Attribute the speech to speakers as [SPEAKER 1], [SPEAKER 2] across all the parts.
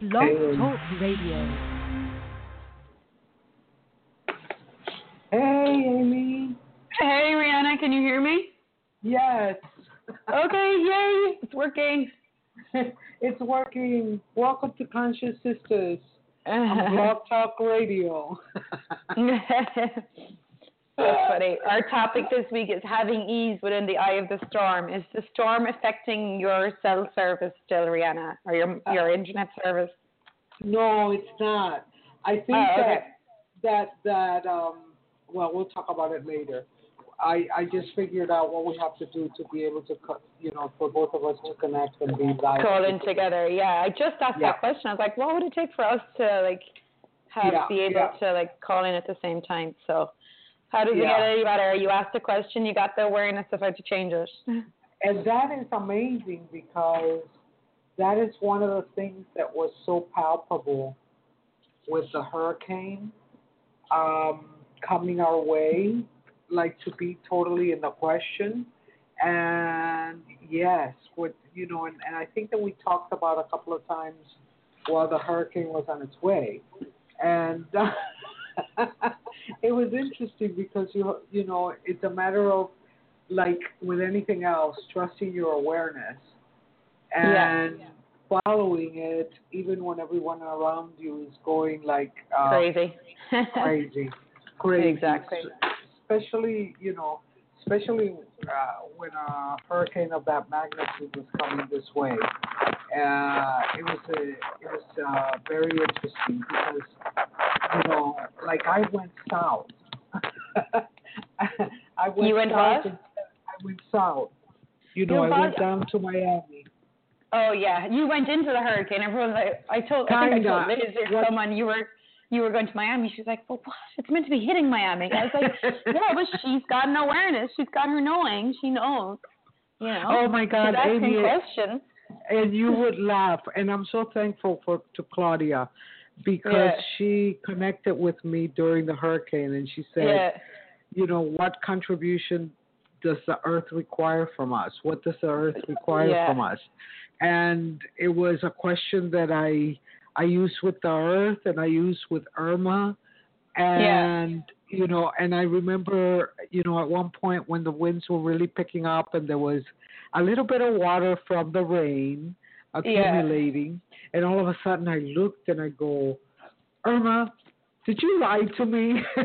[SPEAKER 1] Blog Talk Radio.
[SPEAKER 2] Hey, Amy.
[SPEAKER 3] Hey, Riahnna, can you hear me?
[SPEAKER 2] Yes.
[SPEAKER 3] Okay, yay, it's working.
[SPEAKER 2] it's working. Welcome to Conscious Sisters on Blog Talk Radio.
[SPEAKER 3] That's funny. Our topic this week is having ease within the eye of the storm. Is the storm affecting your cell service still, Riahnna, or your your internet service?
[SPEAKER 2] No, it's not. I think
[SPEAKER 3] Oh, okay.
[SPEAKER 2] that that that um. Well, we'll talk about it later. I I just figured out what we have to do to be able to, co- you know, for both of us to connect and be live.
[SPEAKER 3] Call in together. Yeah, I just asked
[SPEAKER 2] Yeah.
[SPEAKER 3] that question. I was like, what would it take for us to like have
[SPEAKER 2] Yeah,
[SPEAKER 3] be able
[SPEAKER 2] yeah.
[SPEAKER 3] to like call in at the same time? So, how does it
[SPEAKER 2] Yeah.
[SPEAKER 3] get any better? You asked a question, you got the awareness of how to change it.
[SPEAKER 2] And that is amazing because that is one of the things that was so palpable with the hurricane um, coming our way, like to be totally in the question. And yes, what you know, and, and I think that we talked about a couple of times while the hurricane was on its way, and it was interesting because you you know it's a matter of like with anything else, trusting your awareness and following it, even when everyone around you is going like uh,
[SPEAKER 3] Crazy.
[SPEAKER 2] crazy, crazy.
[SPEAKER 3] Exactly.
[SPEAKER 2] Especially, you know, especially uh, when a hurricane of that magnitude was coming this way. Uh, it was a, it was uh, very interesting because, you know, like I went south. I went
[SPEAKER 3] You went
[SPEAKER 2] south. and- I went south. You know,
[SPEAKER 3] You
[SPEAKER 2] I went down to Miami.
[SPEAKER 3] Oh yeah, you went into the hurricane. Everyone's like, I told, I think I told Liz or
[SPEAKER 2] What-
[SPEAKER 3] someone you were, you were going to Miami. She's like, well, what? It's meant to be hitting Miami. I was like, yeah, but she's got an awareness. She's got her knowing. She knows. You know.
[SPEAKER 2] Oh my God, Amy,
[SPEAKER 3] questions.
[SPEAKER 2] and you would laugh. And I'm so thankful for to Claudia because
[SPEAKER 3] Yeah.
[SPEAKER 2] she connected with me during the hurricane, and she said,
[SPEAKER 3] Yeah.
[SPEAKER 2] you know, what contribution does the earth require from us? What does the earth require
[SPEAKER 3] Yeah.
[SPEAKER 2] from us? And it was a question that I I used with the earth and I used with Irma, and you know, and I remember, you know, at one point when the winds were really picking up and there was a little bit of water from the rain accumulating, and all of a sudden I looked and I go, Irma, did you lie to me?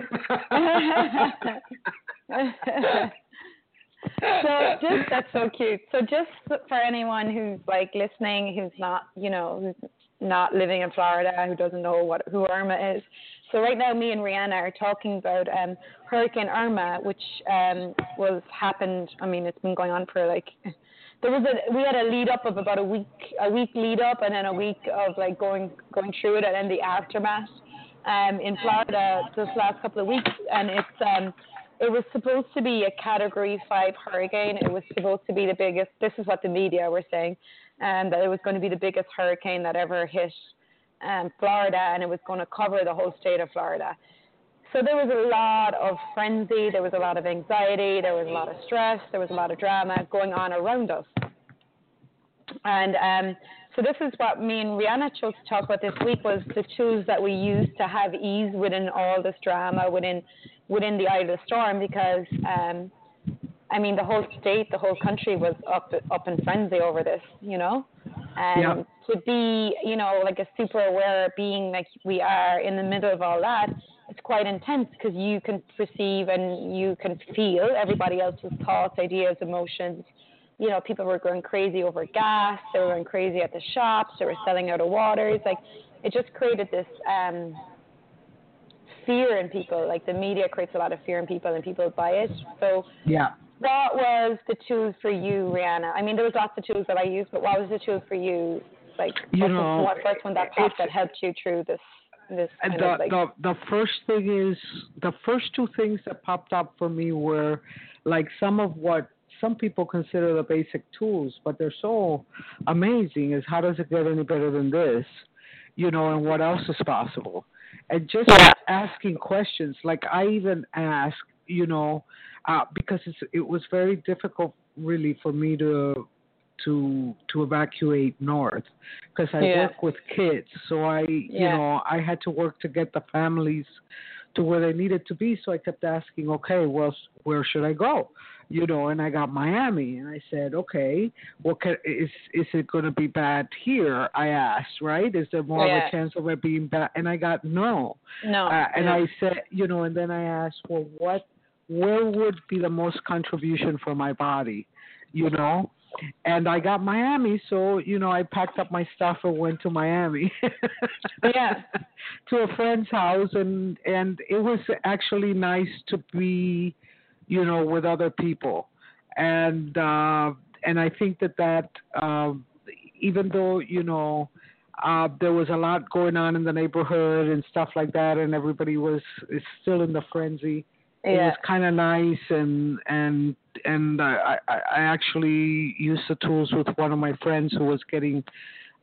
[SPEAKER 3] so just that's so cute. So just for anyone who's like listening, who's not, you know, who's not living in Florida, who doesn't know what who Irma is. So right now, me and Riahnna are talking about um, Hurricane Irma, which um, was happened. I mean, it's been going on for like there was a we had a lead up of about a week, a week lead up, and then a week of like going going through it, and then the aftermath um, in Florida this last couple of weeks, and it's um, it was supposed to be a Category Five hurricane. It was supposed to be the biggest. This is what the media were saying, and that it was going to be the biggest hurricane that ever hit um, Florida, and it was going to cover the whole state of Florida. So there was a lot of frenzy, there was a lot of anxiety, there was a lot of stress, there was a lot of drama going on around us. And um, so this is what me and Riahnna chose to talk about this week was the tools that we use to have ease within all this drama, within within the eye of the storm, because um, I mean the whole state, the whole country was up up in frenzy over this, you know. And
[SPEAKER 2] Yeah.
[SPEAKER 3] to be, you know, like a super aware being like we are in the middle of all that, it's quite intense because you can perceive and you can feel everybody else's thoughts, ideas, emotions. You know, people were going crazy over gas. They were going crazy at the shops. They were selling out of water. It's Like, it just created this um, fear in people. Like, the media creates a lot of fear in people, and people buy it. So,
[SPEAKER 2] yeah.
[SPEAKER 3] what was the tools for you, Riahnna? I mean, there was lots of tools that I used, but what was the tool for you? Like,
[SPEAKER 2] You
[SPEAKER 3] what,
[SPEAKER 2] know,
[SPEAKER 3] what first one that popped that helped you through this? This
[SPEAKER 2] And the,
[SPEAKER 3] like,
[SPEAKER 2] the the first thing is the first two things that popped up for me were like some of what some people consider the basic tools, but they're so amazing. Is how does it get any better than this? You know, and what else is possible? And just
[SPEAKER 3] Yeah.
[SPEAKER 2] asking questions. Like I even asked, you know, uh, because it's, it was very difficult really for me to to to evacuate north because I
[SPEAKER 3] Yeah.
[SPEAKER 2] work with kids. So I you know I had to work to get the families to where they needed to be. So I kept asking, okay, well, where should I go? You know, and I got Miami, and I said, okay, what can, is is it going to be bad here? I asked, right? Is there more of a chance of it being bad? And I got no.
[SPEAKER 3] No.
[SPEAKER 2] Uh, and
[SPEAKER 3] yeah.
[SPEAKER 2] I said, you know, and then I asked, well, what, where would be the most contribution for my body, you know? And I got Miami, so you know, I packed up my stuff and went to Miami.
[SPEAKER 3] Yeah.
[SPEAKER 2] to a friend's house, and and it was actually nice to be, you know, with other people, and uh, and I think that that um, even though you know uh, there was a lot going on in the neighborhood and stuff like that, and everybody was is still in the frenzy. It was kind of nice, and and and I, I I actually used the tools with one of my friends who was getting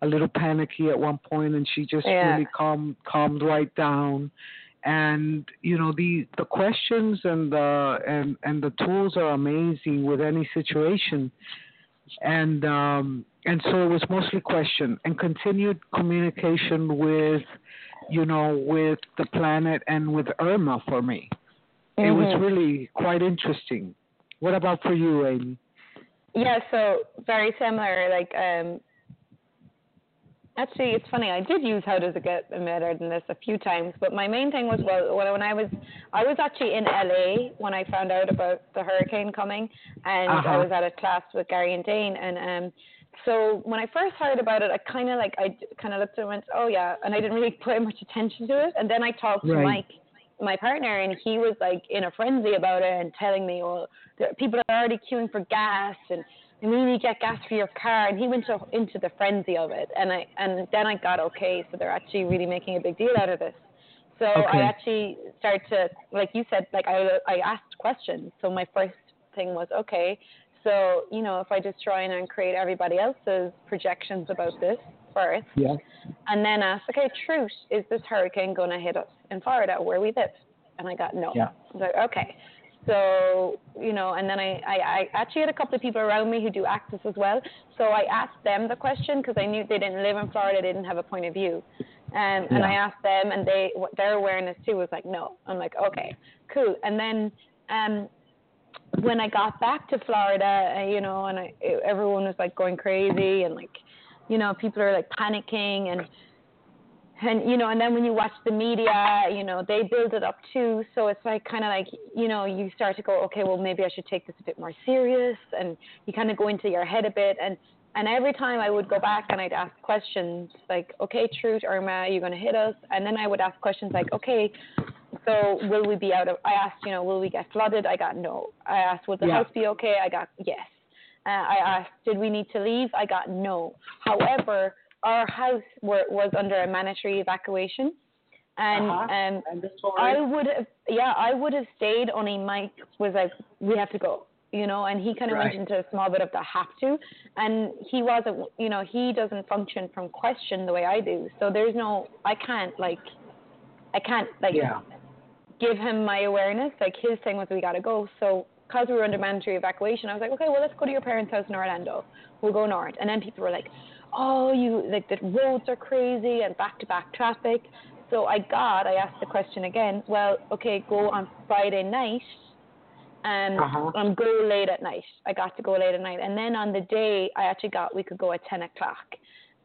[SPEAKER 2] a little panicky at one point, and she just
[SPEAKER 3] Yeah.
[SPEAKER 2] really calmed calmed right down. And you know the the questions and the and and the tools are amazing with any situation and um, and so it was mostly question and continued communication with, you know, with the planet and with Irma for me. It was
[SPEAKER 3] Mhm.
[SPEAKER 2] really quite interesting. What about for you, Amy?
[SPEAKER 3] Yeah, so very similar. Like, um, actually, it's funny. I did use "How Does It Get Better in This" a few times, but my main thing was well, when when I was, I was actually in LA when I found out about the hurricane coming, and I
[SPEAKER 2] Uh-huh.
[SPEAKER 3] was at a class with Gary and Dane, and um, so when I first heard about it, I kind of like I kind of looked at and went, oh yeah, and I didn't really pay much attention to it, and then I talked to
[SPEAKER 2] Right.
[SPEAKER 3] Mike my partner and he was like in a frenzy about it and telling me, oh, well, there, people are already queuing for gas and we need to get gas for your car and he went to, into the frenzy of it. And I and then I got okay so they're actually really making a big deal out of this. So
[SPEAKER 2] Okay.
[SPEAKER 3] I actually started to like you said like I I asked questions. So my first thing was okay so you know if I just try and create everybody else's projections about this first
[SPEAKER 2] Yeah.
[SPEAKER 3] and then asked, okay, truth, is this hurricane going to hit us in Florida where we live? And I got no.
[SPEAKER 2] Yeah.
[SPEAKER 3] I was like, okay. So, you know, and then I, I, I actually had a couple of people around me who do access as well. So I asked them the question because I knew they didn't live in Florida, they didn't have a point of view. Um, and
[SPEAKER 2] Yeah.
[SPEAKER 3] I asked them, and they their awareness too was like, no. I'm like, okay, cool. And then um, when I got back to Florida, uh, you know, and I, everyone was like going crazy, and like, you know, people are like panicking, and and you know, and then when you watch the media, you know, they build it up too. So it's like kind of like, you know, you start to go, okay, well maybe I should take this a bit more serious, and you kind of go into your head a bit, and and every time I would go back and I'd ask questions like, okay, Truth, Irma, are you going to hit us? And then I would ask questions like, okay, so will we be out of? I asked, you know, will we get flooded? I got no. I asked, would the
[SPEAKER 2] Yeah.
[SPEAKER 3] house be okay? I got yes. Uh, I asked, did we need to leave? I got no. However, our house were, was under a mandatory evacuation, and
[SPEAKER 2] Uh-huh.
[SPEAKER 3] um, I would have, yeah, I would have stayed. Only Mike was like, we have to go, you know, and he kind of
[SPEAKER 2] Right.
[SPEAKER 3] went into a small bit of the have to, and he wasn't, you know, he doesn't function from question the way I do. So there's no, I can't like, I can't like
[SPEAKER 2] yeah.
[SPEAKER 3] give him my awareness. Like his thing was we gotta go. So because we were under mandatory evacuation, I was like, okay, well let's go to your parents' house in Orlando. We'll go north. And then people were like, oh, you like the roads are crazy and back to back traffic. So I got, I asked the question again. Well, okay, go on Friday night. And
[SPEAKER 2] Uh-huh.
[SPEAKER 3] um, go late at night. I got to go late at night, and then on the day I actually got we could go at ten o'clock,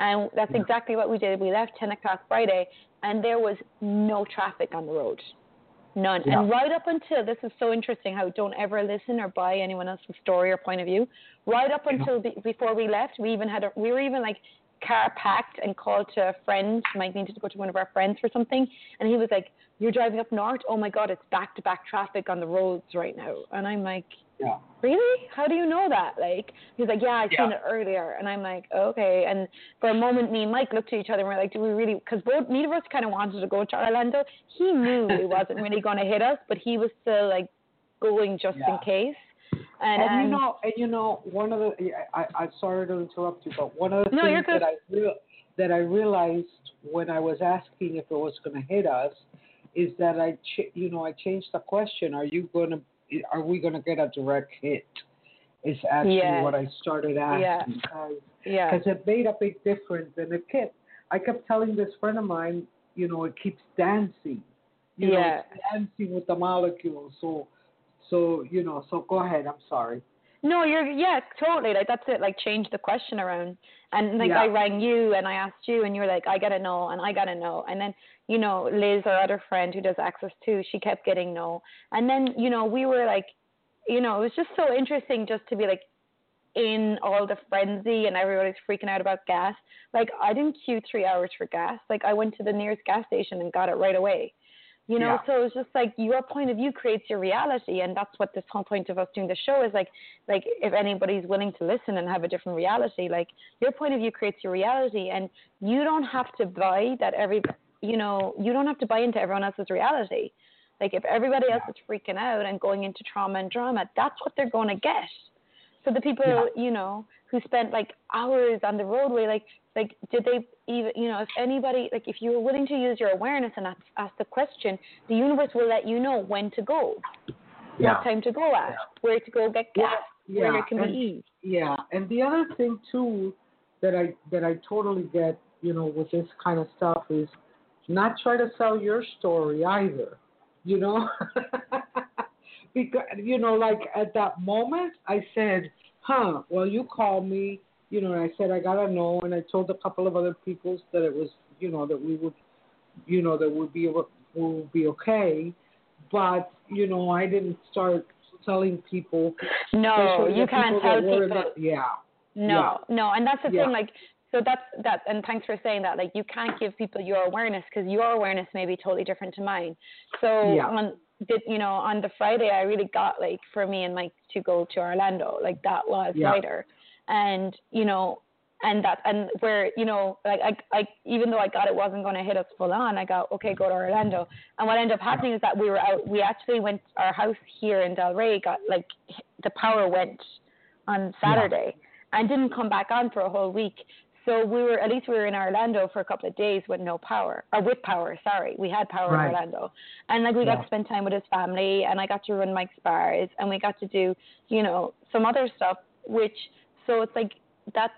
[SPEAKER 3] and that's exactly what we did. We left ten o'clock Friday, and there was no traffic on the road. None.
[SPEAKER 2] Yeah.
[SPEAKER 3] And right up until this is so interesting how don't ever listen or buy anyone else's story or point of view. Right up until be, before we left, we even had a, we were even like car packed and called to a friend. Mike needed to go to one of our friends for something, and he was like, "You're driving up north? Oh my God, it's back to back traffic on the roads right now." And I'm like,
[SPEAKER 2] Yeah.
[SPEAKER 3] really? How do you know that? Like, he's like, yeah, I seen
[SPEAKER 2] Yeah.
[SPEAKER 3] it earlier. And I'm like, okay. And for a moment, me and Mike looked at each other and we're like, do we really? Because both, neither of us kind of wanted to go to Orlando. He knew it wasn't really going to hit us, but he was still like going just
[SPEAKER 2] Yeah.
[SPEAKER 3] in case. And,
[SPEAKER 2] And you know, and you know, one of the I, I I'm sorry to interrupt you, but one of the
[SPEAKER 3] No,
[SPEAKER 2] things that I real, that I realized when I was asking if it was going to hit us is that I ch- you know I changed the question. Are you going to are we going to get a direct hit? is actually
[SPEAKER 3] Yes.
[SPEAKER 2] what I started asking
[SPEAKER 3] Yeah.
[SPEAKER 2] because
[SPEAKER 3] Yeah.
[SPEAKER 2] because it made a big difference and it kept I kept telling this friend of mine, you know, it keeps dancing. You know,
[SPEAKER 3] Yeah.
[SPEAKER 2] it's dancing with the molecules. So so you know, so go ahead, I'm sorry.
[SPEAKER 3] No, you're yeah, totally. Like that's it. Like change the question around. And like
[SPEAKER 2] Yeah.
[SPEAKER 3] I rang you and I asked you and you're like, I gotta know and I gotta know and then, you know, Liz, our other friend who does access too, she kept getting no. And then, you know, we were like you know, it was just so interesting just to be like in all the frenzy and everybody's freaking out about gas. Like I didn't queue three hours for gas. Like I went to the nearest gas station and got it right away. You know,
[SPEAKER 2] Yeah.
[SPEAKER 3] so it's just like your point of view creates your reality, and that's what this whole point of us doing the show is like. Like if anybody's willing to listen and have a different reality, like your point of view creates your reality, and you don't have to buy that every. You know, you don't have to buy into everyone else's reality. Like if everybody else is freaking out and going into trauma and drama, that's what they're going to get. So the people,
[SPEAKER 2] Yeah.
[SPEAKER 3] you know, who spent like hours on the roadway, like, like, did they even, you know, if anybody, like, if you were willing to use your awareness and ask, ask the question, the universe will let you know when to go, what time to go at, where to go get gas,
[SPEAKER 2] Yeah,
[SPEAKER 3] where
[SPEAKER 2] yeah,
[SPEAKER 3] there can
[SPEAKER 2] and-
[SPEAKER 3] be ease.
[SPEAKER 2] Yeah, and the other thing too that I that I totally get, you know, with this kind of stuff is not try to sell your story either. You know, because you know, like at that moment, I said, "Huh? Well, you called me." You know, and I said I gotta know, and I told a couple of other people that it was, you know, that we would, you know, that we'd be we would be okay, but you know, I didn't start telling people
[SPEAKER 3] No, you can't
[SPEAKER 2] people
[SPEAKER 3] tell people.
[SPEAKER 2] yeah,
[SPEAKER 3] No, no, and that's the
[SPEAKER 2] Yeah.
[SPEAKER 3] thing. Like, so that's that. And thanks for saying that. Like, you can't give people your awareness because your awareness may be totally different to mine. So
[SPEAKER 2] Yeah.
[SPEAKER 3] on did you know on the Friday, I really got like for me and Mike to go to Orlando. Like that was
[SPEAKER 2] Yeah.
[SPEAKER 3] lighter, and you know. And that, and where you know, like I, I, even though I got it wasn't going to hit us full on, I got okay, go to Orlando. And what ended up happening is that we were out. We actually went. Our house here in Delray got like the power went on Saturday and didn't come back on for a whole week. So we were at least we were in Orlando for a couple of days with no power or with power. Sorry, we had power
[SPEAKER 2] Right.
[SPEAKER 3] in Orlando, and like we got to spend time with his family, and I got to run Mike's bars, and we got to do you know some other stuff. Which so it's like that's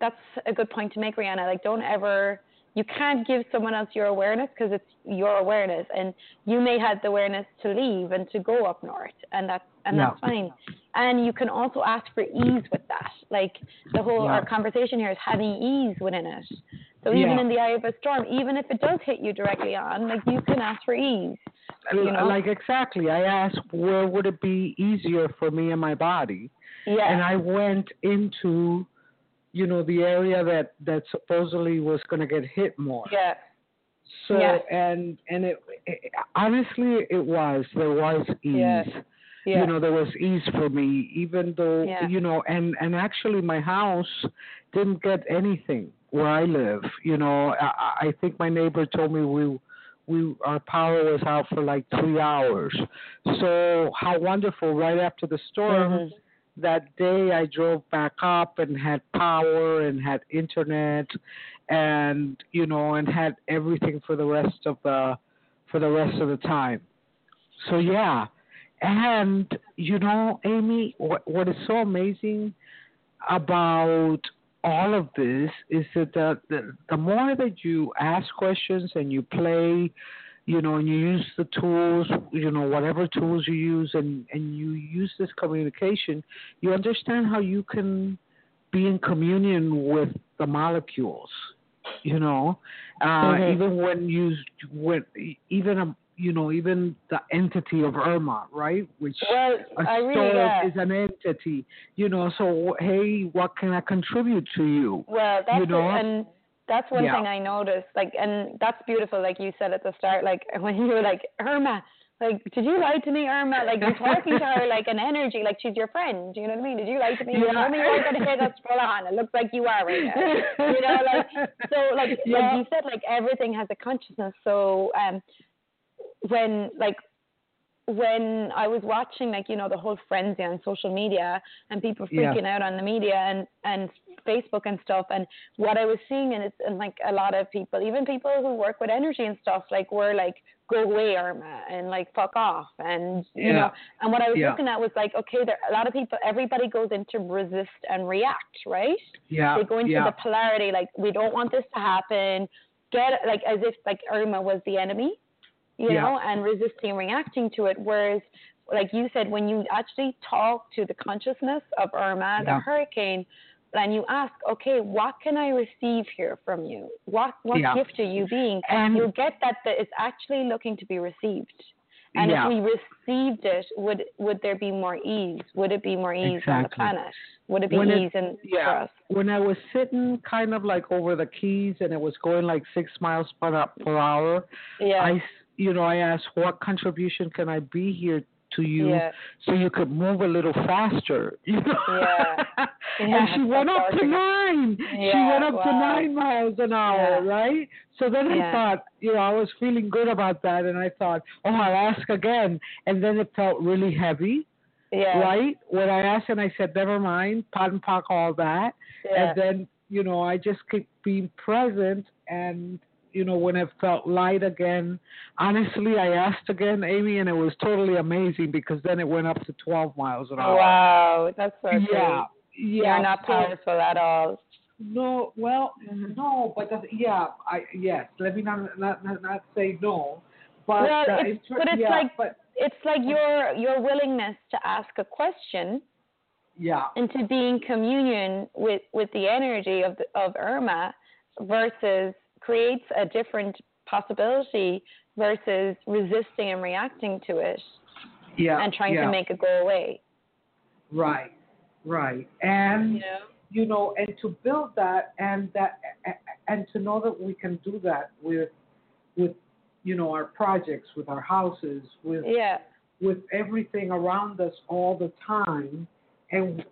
[SPEAKER 3] that's a good point to make, Riahnna. Like don't ever you can't give someone else your awareness because it's your awareness, and you may have the awareness to leave and to go up north, and that's and
[SPEAKER 2] Yeah.
[SPEAKER 3] that's fine. And you can also ask for ease with that. Like the whole
[SPEAKER 2] Yeah.
[SPEAKER 3] our conversation here is having ease within it. So even
[SPEAKER 2] Yeah.
[SPEAKER 3] in the eye of a storm, even if it does hit you directly on, like you can ask for ease. You know?
[SPEAKER 2] like exactly. I asked where would it be easier for me and my body,
[SPEAKER 3] Yeah.
[SPEAKER 2] and I went into, you know, the area that that supposedly was going to get hit more.
[SPEAKER 3] yeah.
[SPEAKER 2] So
[SPEAKER 3] Yeah.
[SPEAKER 2] and and it, it honestly it was there was ease.
[SPEAKER 3] Yeah. Yeah.
[SPEAKER 2] You know there was ease for me, even though
[SPEAKER 3] Yeah.
[SPEAKER 2] you know, and and actually my house didn't get anything where I live. You know, I, I think my neighbor told me we we our power was out for like three hours. So how wonderful! Right after the storm,
[SPEAKER 3] Mhm.
[SPEAKER 2] that day I drove back up and had power and had internet and you know and had everything for the rest of the for the rest of the time. So yeah. And you know, Amy, what what is so amazing about all of this is that the, the the more that you ask questions and you play, you know, and you use the tools, you know, whatever tools you use, and and you use this communication, you understand how you can be in communion with the molecules. You know, uh,
[SPEAKER 3] Mhm.
[SPEAKER 2] even when you when even a you know even the entity of Irma, right? Which
[SPEAKER 3] Well,
[SPEAKER 2] a storm is an entity. You know, so hey, what can I contribute to you?
[SPEAKER 3] Well, that's
[SPEAKER 2] you know?
[SPEAKER 3] it, and that's one
[SPEAKER 2] Yeah.
[SPEAKER 3] thing I noticed. Like, and that's beautiful. Like you said at the start, like when you were like Irma, like did you lie to me, Irma? Like you're talking to her like an energy, like she's your friend. Do You know what I mean? Did you lie to me? You
[SPEAKER 2] Yeah.
[SPEAKER 3] told me you were gonna hit us full on. It looks like you are right now. You know, like so, like
[SPEAKER 2] Yeah.
[SPEAKER 3] like you said, like everything has a consciousness. So, um, when like when I was watching like you know the whole frenzy on social media and people
[SPEAKER 2] Yeah.
[SPEAKER 3] freaking out on the media and and Facebook and stuff and what I was seeing and it's and like a lot of people even people who work with energy and stuff like were like go away, Irma, and like fuck off, and you
[SPEAKER 2] Yeah.
[SPEAKER 3] know. And what I was
[SPEAKER 2] Yeah.
[SPEAKER 3] looking at was like, okay, there a lot of people, everybody goes into resist and react, right?
[SPEAKER 2] Yeah.
[SPEAKER 3] they go into
[SPEAKER 2] yeah.
[SPEAKER 3] the polarity like we don't want this to happen get like as if like irma was the enemy you
[SPEAKER 2] Yeah.
[SPEAKER 3] know and resisting reacting to it whereas like you said when you actually talk to the consciousness of irma the
[SPEAKER 2] Yeah.
[SPEAKER 3] hurricane and you ask okay what can i receive here from you what what
[SPEAKER 2] Yeah.
[SPEAKER 3] gift are you being
[SPEAKER 2] And-
[SPEAKER 3] you'll get that that it's actually looking to be received and
[SPEAKER 2] yeah.
[SPEAKER 3] if we received it, would would there be more ease? Would it be more ease on the planet? Would it be
[SPEAKER 2] When it-
[SPEAKER 3] ease in
[SPEAKER 2] yeah.
[SPEAKER 3] for us?
[SPEAKER 2] when I was sitting kind of like over the keys and it was going like six miles per, per hour,
[SPEAKER 3] Yeah.
[SPEAKER 2] I, you know, I asked, what contribution can I be here to you
[SPEAKER 3] Yeah.
[SPEAKER 2] so you could move a little faster? You know?
[SPEAKER 3] Yeah.
[SPEAKER 2] and she went
[SPEAKER 3] that's
[SPEAKER 2] up to nine. she went up to nine miles an hour,
[SPEAKER 3] Yeah.
[SPEAKER 2] right? So then I thought, you know, I was feeling good about that, and I thought, oh, I'll ask again. And then it felt really heavy,
[SPEAKER 3] Yeah.
[SPEAKER 2] right? When I asked, and I said, never mind, POD and POC, all that.
[SPEAKER 3] Yeah.
[SPEAKER 2] And then, you know, I just keep being present and you know, when it felt light again, honestly I asked again, Amy, and it was totally amazing because then it went up to twelve miles an hour.
[SPEAKER 3] Wow, that's so
[SPEAKER 2] Yeah.
[SPEAKER 3] great.
[SPEAKER 2] Yeah.
[SPEAKER 3] You're not powerful at all.
[SPEAKER 2] No, well,
[SPEAKER 3] Mm-hmm.
[SPEAKER 2] no, but that's, yeah, I yes. Let me not not not, not say no, but
[SPEAKER 3] Well,
[SPEAKER 2] uh,
[SPEAKER 3] it's- but it's
[SPEAKER 2] yeah,
[SPEAKER 3] like-
[SPEAKER 2] but
[SPEAKER 3] It's like your your willingness to ask a question
[SPEAKER 2] yeah,
[SPEAKER 3] and to be in communion with with the energy of the, of Irma versus creates a different possibility versus resisting and reacting to it
[SPEAKER 2] yeah,
[SPEAKER 3] and trying
[SPEAKER 2] yeah.
[SPEAKER 3] to make it go away.
[SPEAKER 2] right, right, and
[SPEAKER 3] You know?
[SPEAKER 2] you know, and to build that and that and to know that we can do that with with you know our projects, with our houses, with
[SPEAKER 3] Yeah.
[SPEAKER 2] with everything around us all the time, and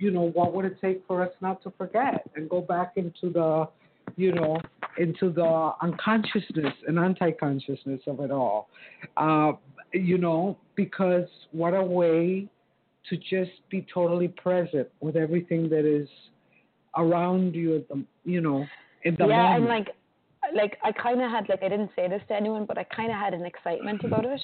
[SPEAKER 2] you know, what would it take for us not to forget and go back into the, you know, into the unconsciousness and anti-consciousness of it all, uh, you know, because what a way to just be totally present with everything that is around you at the, you know, in the
[SPEAKER 3] yeah, and like like I kind of had like I didn't say this to anyone, but I kind of had an excitement about it.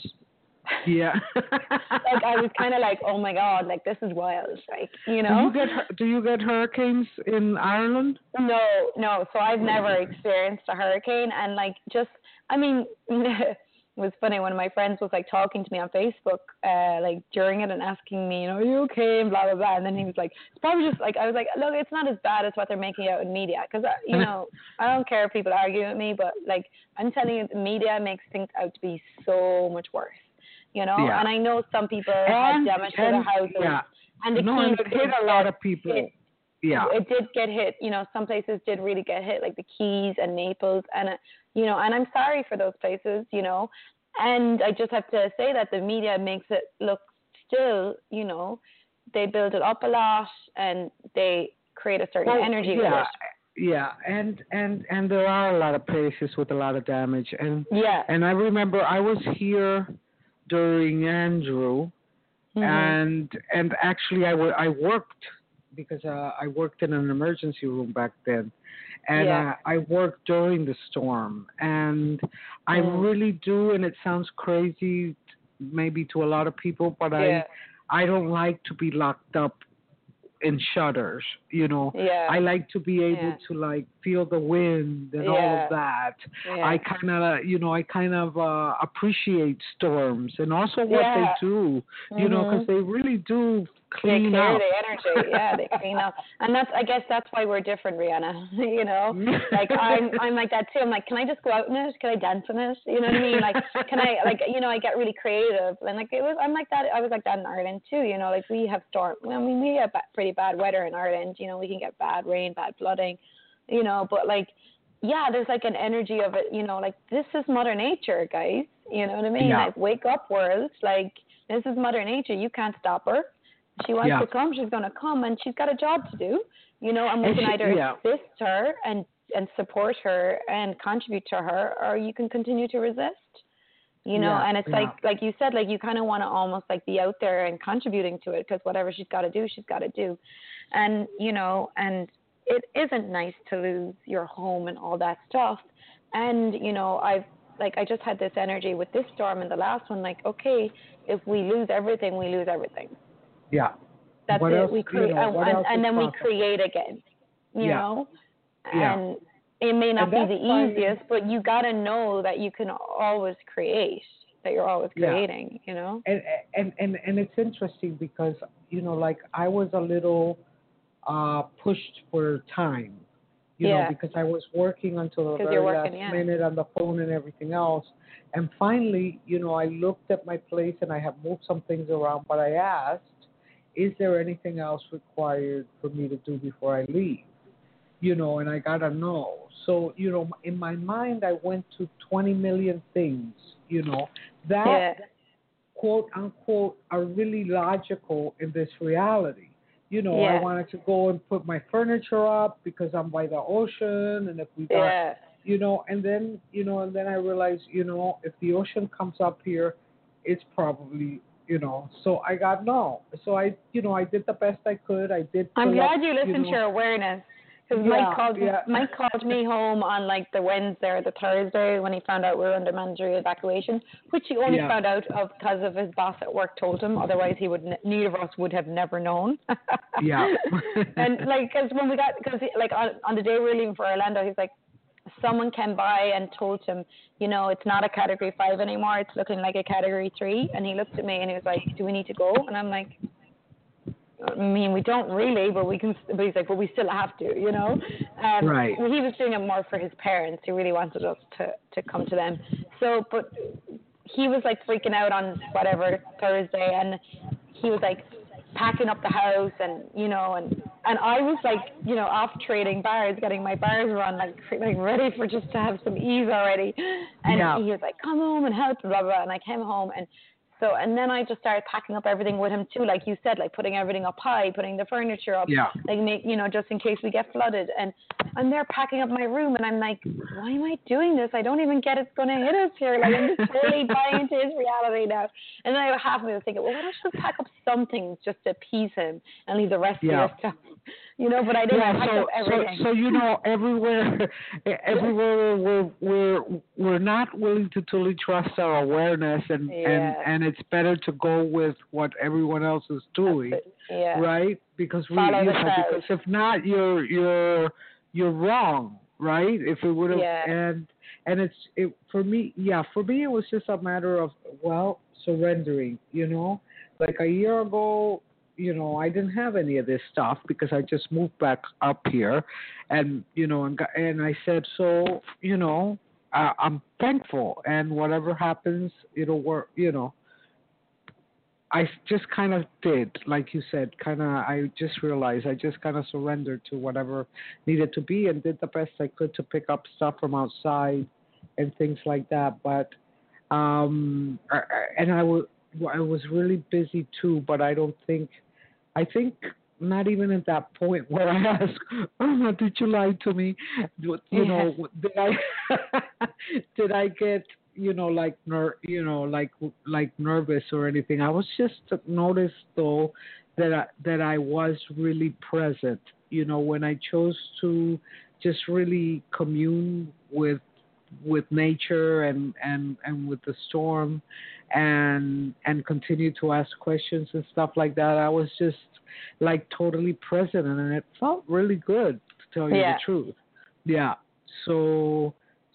[SPEAKER 2] Yeah.
[SPEAKER 3] like I was kind of like, oh my god, like this is wild, like you know.
[SPEAKER 2] Do you get do you get hurricanes in Ireland?
[SPEAKER 3] No, no. So I've never experienced a hurricane, and like just, I mean, it was funny. One of my friends was like talking to me on Facebook, uh, like during it, and asking me, you know, are you okay, and blah blah blah. And then he was like, it's probably just like I was like, look, it's not as bad as what they're making out in media, because you know, I don't care if people argue with me, but like I'm telling you, the media makes things out to be so much worse. You know,
[SPEAKER 2] Yeah.
[SPEAKER 3] and I know some people
[SPEAKER 2] And-
[SPEAKER 3] had damage to their houses,
[SPEAKER 2] yeah.
[SPEAKER 3] and the
[SPEAKER 2] no,
[SPEAKER 3] keys
[SPEAKER 2] and it hit a lot of people.
[SPEAKER 3] hit
[SPEAKER 2] yeah.
[SPEAKER 3] it did get hit. You know, some places did really get hit, like the Keys and Naples, and uh, you know, and I'm sorry for those places. You know, and I just have to say that the media makes it look still. You know, they build it up a lot and they create a certain
[SPEAKER 2] Well,
[SPEAKER 3] energy
[SPEAKER 2] yeah,
[SPEAKER 3] with
[SPEAKER 2] Yeah, and and and there are a lot of places with a lot of damage, and.
[SPEAKER 3] Yeah.
[SPEAKER 2] and I remember I was here during Andrew,
[SPEAKER 3] Mhm.
[SPEAKER 2] and and actually I I worked because uh, I worked in an emergency room back then, and
[SPEAKER 3] Yeah.
[SPEAKER 2] uh, I worked during the storm, and I
[SPEAKER 3] Mm.
[SPEAKER 2] really do, and it sounds crazy maybe to a lot of people, but
[SPEAKER 3] yeah.
[SPEAKER 2] I I don't like to be locked up in shutters, you know.
[SPEAKER 3] Yeah.
[SPEAKER 2] I like to be able to like feel the wind and all of that.
[SPEAKER 3] yeah.
[SPEAKER 2] I kind of, you know, I kind of uh, appreciate storms and also what
[SPEAKER 3] Yeah.
[SPEAKER 2] they do, you know,
[SPEAKER 3] Mhm.
[SPEAKER 2] because they really do
[SPEAKER 3] they
[SPEAKER 2] clean
[SPEAKER 3] carry
[SPEAKER 2] up.
[SPEAKER 3] the energy. Yeah, they clean up, and that's I guess that's why we're different, Riahnna. you know, like I'm I'm like that too. I'm like, can I just go out in it? Can I dance in it? You know what I mean? Like, can I like you know I get really creative and like it was I'm like that. I was like that in Ireland too. You know, like we have storm. I mean, we have pretty bad weather in Ireland. You know, we can get bad rain, bad flooding. You know, but like. Yeah, there's like an energy of it, you know, like this is mother nature, guys. You know what I mean?
[SPEAKER 2] Yeah.
[SPEAKER 3] Like wake up world, like this is mother nature. You can't stop her. She wants
[SPEAKER 2] Yeah.
[SPEAKER 3] to come, she's gonna come, and she's got a job to do, you know. And we
[SPEAKER 2] And
[SPEAKER 3] can
[SPEAKER 2] she-
[SPEAKER 3] either
[SPEAKER 2] yeah.
[SPEAKER 3] assist her and and support her and contribute to her, or you can continue to resist, you know. And it's like like you said, like you kind of want to almost like be out there and contributing to it because whatever she's got to do, she's got to do, and you know, and it isn't nice to lose your home and all that stuff, and you know, I've like I just had this energy with this storm and the last one. Like, okay, if we lose everything, we lose everything.
[SPEAKER 2] Yeah.
[SPEAKER 3] That's
[SPEAKER 2] What
[SPEAKER 3] it.
[SPEAKER 2] else-
[SPEAKER 3] we
[SPEAKER 2] you
[SPEAKER 3] create,
[SPEAKER 2] know, what
[SPEAKER 3] and, and then we create again. You
[SPEAKER 2] Yeah.
[SPEAKER 3] know,
[SPEAKER 2] Yeah.
[SPEAKER 3] and it may not
[SPEAKER 2] And
[SPEAKER 3] be the easiest, but you got to know that you can always create. That you're always
[SPEAKER 2] Yeah.
[SPEAKER 3] creating. You know.
[SPEAKER 2] and and and and it's interesting because you know like i was a little uh pushed for time you
[SPEAKER 3] Yeah.
[SPEAKER 2] know because i was working until the very
[SPEAKER 3] working,
[SPEAKER 2] last
[SPEAKER 3] yeah.
[SPEAKER 2] minute on the phone and everything else and finally you know i looked at my place and i have moved some things around but i asked is there anything else required for me to do before i leave you know and i got a no so you know in my mind i went to 20 million things you know that
[SPEAKER 3] yeah.
[SPEAKER 2] quote unquote are really logical in this reality. You know, I wanted to go and put my furniture up because I'm by the ocean and if we got
[SPEAKER 3] Yeah.
[SPEAKER 2] you know, and then you know, and then I realized, you know, if the ocean comes up here, it's probably you know, so I got no. So I you know, I did the best I could. I did
[SPEAKER 3] I'm
[SPEAKER 2] fill up,
[SPEAKER 3] glad you listened
[SPEAKER 2] know,
[SPEAKER 3] to your awareness. Because
[SPEAKER 2] Yeah,
[SPEAKER 3] Mike called
[SPEAKER 2] yeah.
[SPEAKER 3] Mike called me home on like the Wednesday or the Thursday when he found out we were under mandatory evacuation, which he only
[SPEAKER 2] Yeah.
[SPEAKER 3] found out of because of his boss at work told him. Otherwise, he would neither of us would have never known.
[SPEAKER 2] Yeah.
[SPEAKER 3] and like, because when we got, because like on, on the day we were leaving for Orlando, he's like, someone came by and told him, you know, it's not a category five anymore. It's looking like a category three. And he looked at me and he was like, do we need to go? And I'm like, I mean, we don't really, but we can. But he's like, but we still have to, you know. Um,
[SPEAKER 2] Right.
[SPEAKER 3] He was doing it more for his parents. He really wanted us to to come to them. So, but he was like freaking out on whatever Thursday, and he was like packing up the house, and you know, and and I was like, you know, off trading bars, getting my bars run, like like ready for just to have some ease already. And
[SPEAKER 2] Yeah.
[SPEAKER 3] he was like, come home and help, blah blah. And I came home and. So and then I just started packing up everything with him too, like you said, like putting everything up high, putting the furniture up,
[SPEAKER 2] Yeah.
[SPEAKER 3] like make you know just in case we get flooded. And I'm there packing up my room, and I'm like, why am I doing this? I don't even get it's going to hit us here. Like I'm just totally buying into his reality now. And then I half of me was thinking, well, why don't you just pack up something just to appease him and leave the rest
[SPEAKER 2] Yeah.
[SPEAKER 3] of your stuff, you know? But I didn't
[SPEAKER 2] yeah, so,
[SPEAKER 3] everything.
[SPEAKER 2] so so you know everywhere everywhere we're we're we're not willing to totally trust our awareness and
[SPEAKER 3] Yeah.
[SPEAKER 2] and and it's better to go with what everyone else is doing
[SPEAKER 3] yeah.
[SPEAKER 2] right because we
[SPEAKER 3] Follow
[SPEAKER 2] you know, because if not you're you're you're wrong right if it would have
[SPEAKER 3] Yeah.
[SPEAKER 2] and and it's it for me yeah for me it was just a matter of well surrendering you know like a year ago you know i didn't have any of this stuff because i just moved back up here and you know and and i said so you know I, i'm thankful and whatever happens it'll work you know I just kind of did, like you said, kind of. I just realized I just kind of surrendered to whatever needed to be and did the best I could to pick up stuff from outside and things like that. But um, and I was I was really busy too. But I don't think I think not even at that point where I asked, oh, "Did you lie to me?" You know, did I did I get you know like ner- you know like like nervous or anything? I was just noticed though that I, that I was really present. You know, when I chose to just really commune with with nature and and and with the storm and and continue to ask questions and stuff like that i was just like totally present and it felt really good to tell you
[SPEAKER 3] Yeah.
[SPEAKER 2] the truth yeah so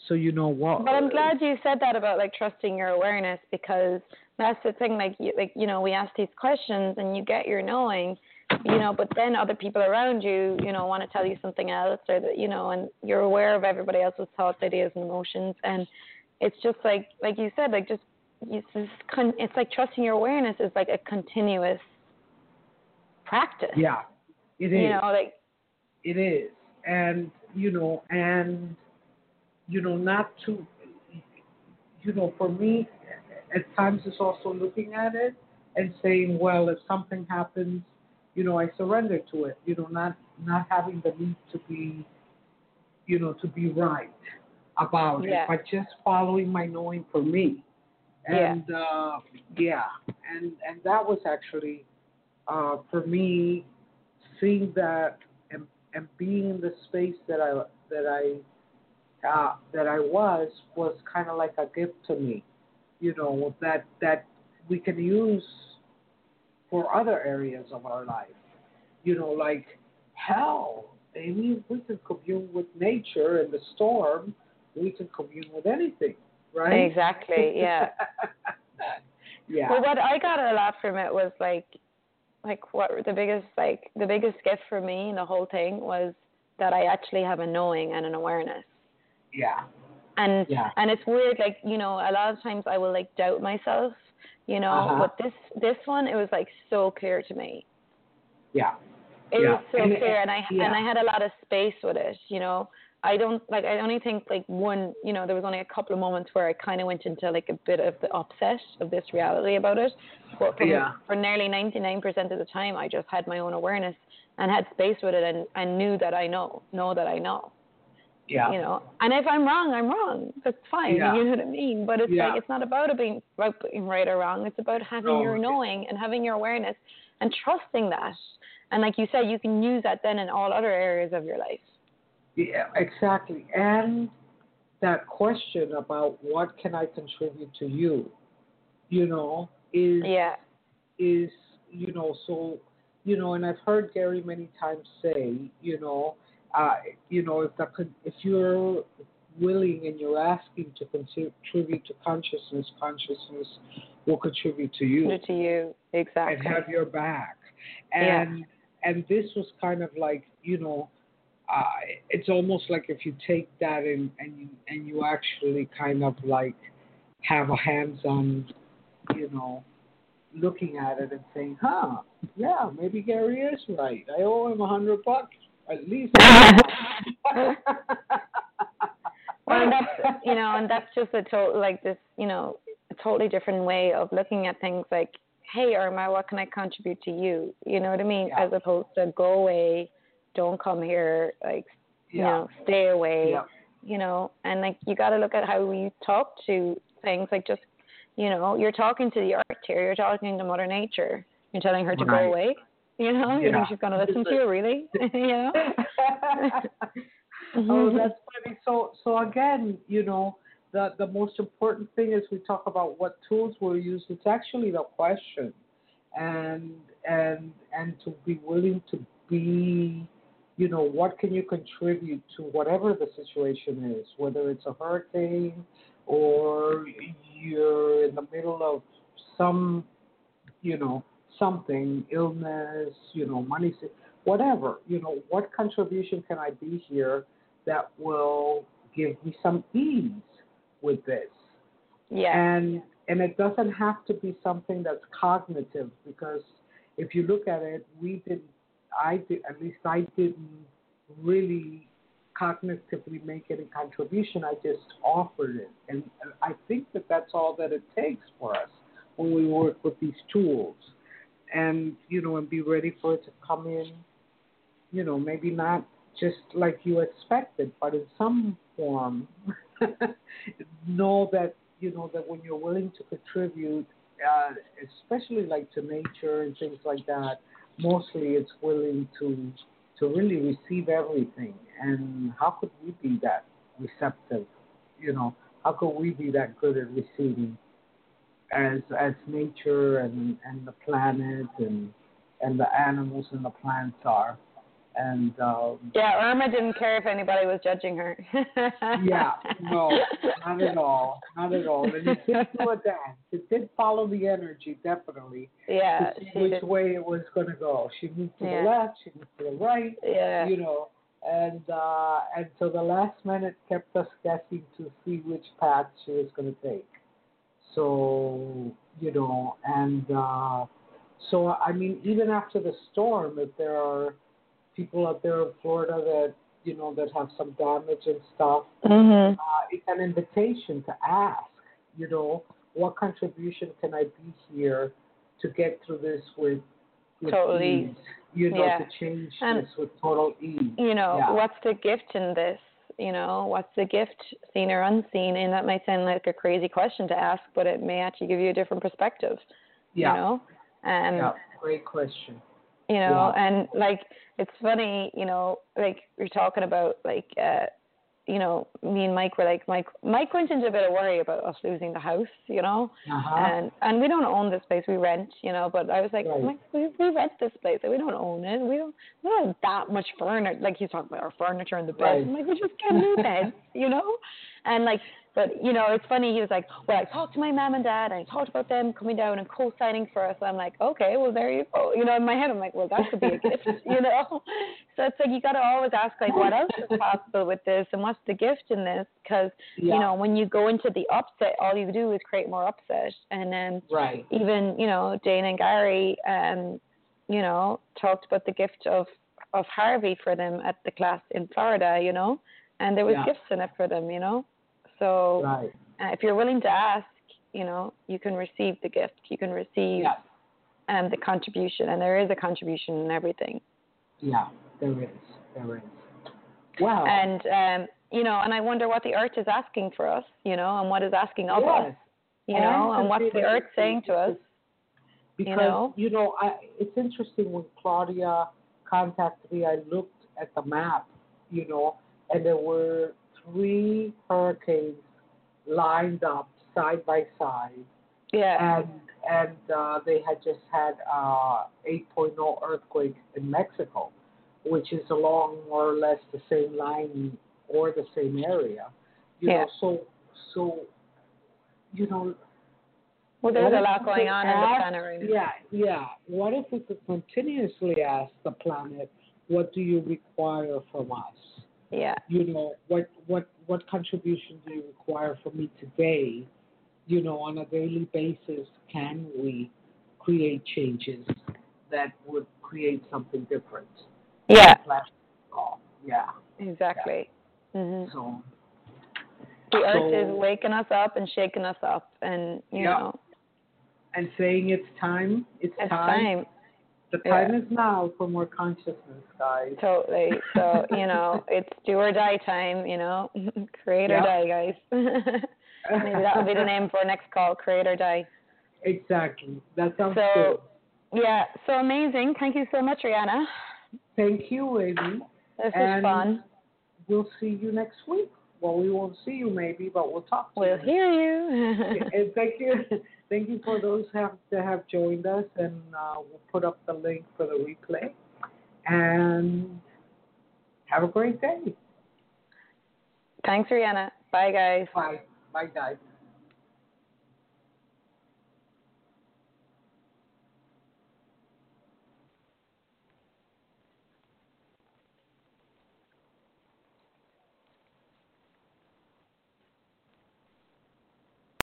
[SPEAKER 2] so you know what
[SPEAKER 3] But I'm glad you said that about like trusting your awareness because that's the thing. Like you, like you know, we ask these questions and you get your knowing, you know, but then other people around you, you know, want to tell you something else or that you know, and you're aware of everybody else's thoughts, ideas, and emotions, and it's just like like you said, like just it's just con- it's like trusting your awareness is like a continuous practice.
[SPEAKER 2] yeah it is
[SPEAKER 3] You know, like
[SPEAKER 2] it is and you know and you know not to you know for me at times it's also looking at it and saying well if something happens you know i surrender to it you know not not having the need to be you know to be right about
[SPEAKER 3] Yeah.
[SPEAKER 2] it but just following my knowing for me
[SPEAKER 3] Yeah.
[SPEAKER 2] and uh yeah and and that was actually uh for me seeing that and and being in the space that I that I uh, that I was was kind of like a gift to me, you know, that that we can use for other areas of our life. You know, like hell, maybe we can commune with nature and the storm. We can commune with anything, right?
[SPEAKER 3] Exactly. Yeah.
[SPEAKER 2] yeah.
[SPEAKER 3] Well, what I got a lot from it was like, like what the biggest like the biggest gift for me in the whole thing was that I actually have a knowing and an awareness.
[SPEAKER 2] Yeah.
[SPEAKER 3] And
[SPEAKER 2] Yeah.
[SPEAKER 3] and it's weird, like you know, a lot of times I will like doubt myself, you know,
[SPEAKER 2] Uh-huh.
[SPEAKER 3] but this this one it was like so clear to me.
[SPEAKER 2] Yeah.
[SPEAKER 3] It
[SPEAKER 2] Yeah.
[SPEAKER 3] was so
[SPEAKER 2] And-
[SPEAKER 3] clear, and I
[SPEAKER 2] yeah.
[SPEAKER 3] and I had a lot of space with it. You know, I don't like. I only think like one. You know, there was only a couple of moments where I kind of went into like a bit of the upset of this reality about it. But for,
[SPEAKER 2] Yeah.
[SPEAKER 3] for nearly ninety nine percent of the time, I just had my own awareness and had space with it, and and knew that I know, know that I know.
[SPEAKER 2] Yeah.
[SPEAKER 3] You know, and if I'm wrong, I'm wrong. That's fine.
[SPEAKER 2] Yeah.
[SPEAKER 3] You know what I mean? But it's
[SPEAKER 2] Yeah.
[SPEAKER 3] like it's not about being about being right or wrong. It's about having your knowing and having your awareness and trusting that. And like you said, you can use that then in all other areas of your life.
[SPEAKER 2] Yeah, exactly. And that question about what can I contribute to you, you know, is
[SPEAKER 3] Yeah.
[SPEAKER 2] is you know so you know, and I've heard Gary many times say, you know, uh, you know, if that could, if you're willing and you're asking to contribute to consciousness, consciousness will contribute to you
[SPEAKER 3] To you. Exactly.
[SPEAKER 2] and have your back.
[SPEAKER 3] Yeah.
[SPEAKER 2] And and this was kind of like you know, uh, it's almost like if you take that and and you, and you actually kind of like have a hands-on, you know, looking at it and saying, huh, yeah, maybe Gary is right. I owe him a hundred bucks at least.
[SPEAKER 3] well, and that's you know, and that's just a total like this, you know, a totally different way of looking at things. Like, hey, Irma, what can I contribute to you? You know what I mean?
[SPEAKER 2] Yeah.
[SPEAKER 3] As opposed to go away, don't come here, like you know, stay away.
[SPEAKER 2] Yeah.
[SPEAKER 3] You know, and like you got to look at how we talk to things. Like just, you know, you're talking to the earth here. You're talking to Mother Nature. You're telling her to
[SPEAKER 2] Right.
[SPEAKER 3] go away. You know, you think she's going to listen to you, really? you know.
[SPEAKER 2] oh, that's funny. So, so again, you know, the the most important thing is we talk about what tools we'll use. It's actually the question, and and and to be willing to be, you know, what can you contribute to whatever the situation is, whether it's a hurricane or you're in the middle of some, you know, something, illness, you know, money, whatever, you know, what contribution can I be here that will give me some ease with this?
[SPEAKER 3] yeah.
[SPEAKER 2] And and it doesn't have to be something that's cognitive because if you look at it, we did I did at least I didn't really cognitively make any contribution. I just offered it, and, and I think that that's all that it takes for us when we work with these tools, and you know, and be ready for it to come in. You know, maybe not just like you expected, but in some form. know that you know that when you're willing to contribute, uh, especially like to nature and things like that, mostly it's willing to to really receive everything. And how could we be that receptive? You know, how could we be that good at receiving as as nature and and the planet and and the animals and the plants are? And um,
[SPEAKER 3] Yeah, Irma didn't care if anybody was judging her.
[SPEAKER 2] yeah, no, not at all, not at all. And it did do a dance. It did follow the energy definitely
[SPEAKER 3] Yeah,
[SPEAKER 2] to see
[SPEAKER 3] she
[SPEAKER 2] which
[SPEAKER 3] did.
[SPEAKER 2] way it was going to go. She moved to
[SPEAKER 3] Yeah.
[SPEAKER 2] the left, she moved to the right,
[SPEAKER 3] Yeah.
[SPEAKER 2] you know, and uh, and so the last minute kept us guessing to see which path she was going to take. So you know, and uh, so I mean, even after the storm, if there are people out there in Florida that you know that have some damage and stuff,
[SPEAKER 3] Mhm.
[SPEAKER 2] uh, it's an invitation to ask, you know, what contribution can I be here to get through this with, with
[SPEAKER 3] Totally.
[SPEAKER 2] ease, you know,
[SPEAKER 3] Yeah.
[SPEAKER 2] to change
[SPEAKER 3] And-
[SPEAKER 2] this with total ease.
[SPEAKER 3] You know,
[SPEAKER 2] Yeah.
[SPEAKER 3] what's the gift in this? You know, what's the gift, seen or unseen? And that might sound like a crazy question to ask, but it may actually give you a different perspective.
[SPEAKER 2] Yeah,
[SPEAKER 3] You know, um,
[SPEAKER 2] yeah, great question.
[SPEAKER 3] You know
[SPEAKER 2] Yeah.
[SPEAKER 3] and like it's funny you know like you're talking about like uh you know, me and Mike were like, Mike, Mike went into a bit of worry about us losing the house, you know,
[SPEAKER 2] Uh-huh.
[SPEAKER 3] and and we don't own this place, we rent, you know. But I was like,
[SPEAKER 2] Right.
[SPEAKER 3] Mike, we, we rent this place, we don't own it, we don't, we don't have that much furniture. Like he's talking about our furniture in the bed.
[SPEAKER 2] Right.
[SPEAKER 3] I'm like, we just get new beds, you know, and like. But you know, it's funny. He was like, "Well, I talked to my mom and dad, and I talked about them coming down and co-signing for us." And I'm like, "Okay, well, there you go." You know, in my head, I'm like, "Well, that could be a gift," you know. So it's like you got to always ask, like, what else is possible with this, and what's the gift in this? Because
[SPEAKER 2] Yeah.
[SPEAKER 3] you know, when you go into the upset, all you do is create more upset. And then
[SPEAKER 2] Right.
[SPEAKER 3] even you know, Dain and Gary, um, you know, talked about the gift of of Harvey for them at the class in Florida, you know, and there was
[SPEAKER 2] Yeah.
[SPEAKER 3] gifts in it for them, you know. So
[SPEAKER 2] Right.
[SPEAKER 3] uh, if you're willing to ask, you know, you can receive the gift. You can receive
[SPEAKER 2] Yeah.
[SPEAKER 3] um, the contribution, and there is a contribution in everything.
[SPEAKER 2] Yeah. There is. There is. Wow.
[SPEAKER 3] And um, you know, and I wonder what the earth is asking for us, you know, and what is asking of us,
[SPEAKER 2] Yes.
[SPEAKER 3] you know, and what's the earth saying to us.
[SPEAKER 2] because
[SPEAKER 3] know?
[SPEAKER 2] you know, I it's interesting when Claudia contacted me. I looked at the map, you know, and there were three hurricanes lined up side by side,
[SPEAKER 3] Yeah,
[SPEAKER 2] and and uh, they had just had uh, 8.0 earthquake in Mexico, which is along more or less the same line or the same area. You
[SPEAKER 3] Yeah.
[SPEAKER 2] know, so so you know
[SPEAKER 3] well, there's
[SPEAKER 2] what
[SPEAKER 3] a lot going on in the
[SPEAKER 2] ask-
[SPEAKER 3] planet right now.
[SPEAKER 2] Yeah, yeah. What if we could continuously ask the planet, what do you require from us?
[SPEAKER 3] Yeah,
[SPEAKER 2] You know, what what what contribution do you require from me today? You know, on a daily basis, can we create changes that would create something different?
[SPEAKER 3] yeah.
[SPEAKER 2] Yeah.
[SPEAKER 3] exactly. hmm
[SPEAKER 2] So
[SPEAKER 3] The earth is waking us up and shaking us up, and you
[SPEAKER 2] Yeah.
[SPEAKER 3] know,
[SPEAKER 2] and saying it's time, it's,
[SPEAKER 3] it's
[SPEAKER 2] time.
[SPEAKER 3] time.
[SPEAKER 2] The
[SPEAKER 3] Yeah.
[SPEAKER 2] time is now for more consciousness, guys.
[SPEAKER 3] Totally. So, you know, it's do or die time, you know. Create or
[SPEAKER 2] Yeah.
[SPEAKER 3] die, guys. Maybe that'll be the name for next call, Create or Die.
[SPEAKER 2] Exactly. That sounds
[SPEAKER 3] So-
[SPEAKER 2] good.
[SPEAKER 3] Yeah, so amazing. Thank you so much, Riahnna.
[SPEAKER 2] Thank you, Amy.
[SPEAKER 3] This was
[SPEAKER 2] And
[SPEAKER 3] fun.
[SPEAKER 2] We'll see you next week. Well, we won't see you maybe, but we'll talk to
[SPEAKER 3] We'll
[SPEAKER 2] you.
[SPEAKER 3] hear you.
[SPEAKER 2] and thank you, thank you for those have that have joined us, and uh, we'll put up the link for the replay. And have a great day.
[SPEAKER 3] Thanks, Riahnna. Bye, guys.
[SPEAKER 2] Bye, bye, guys.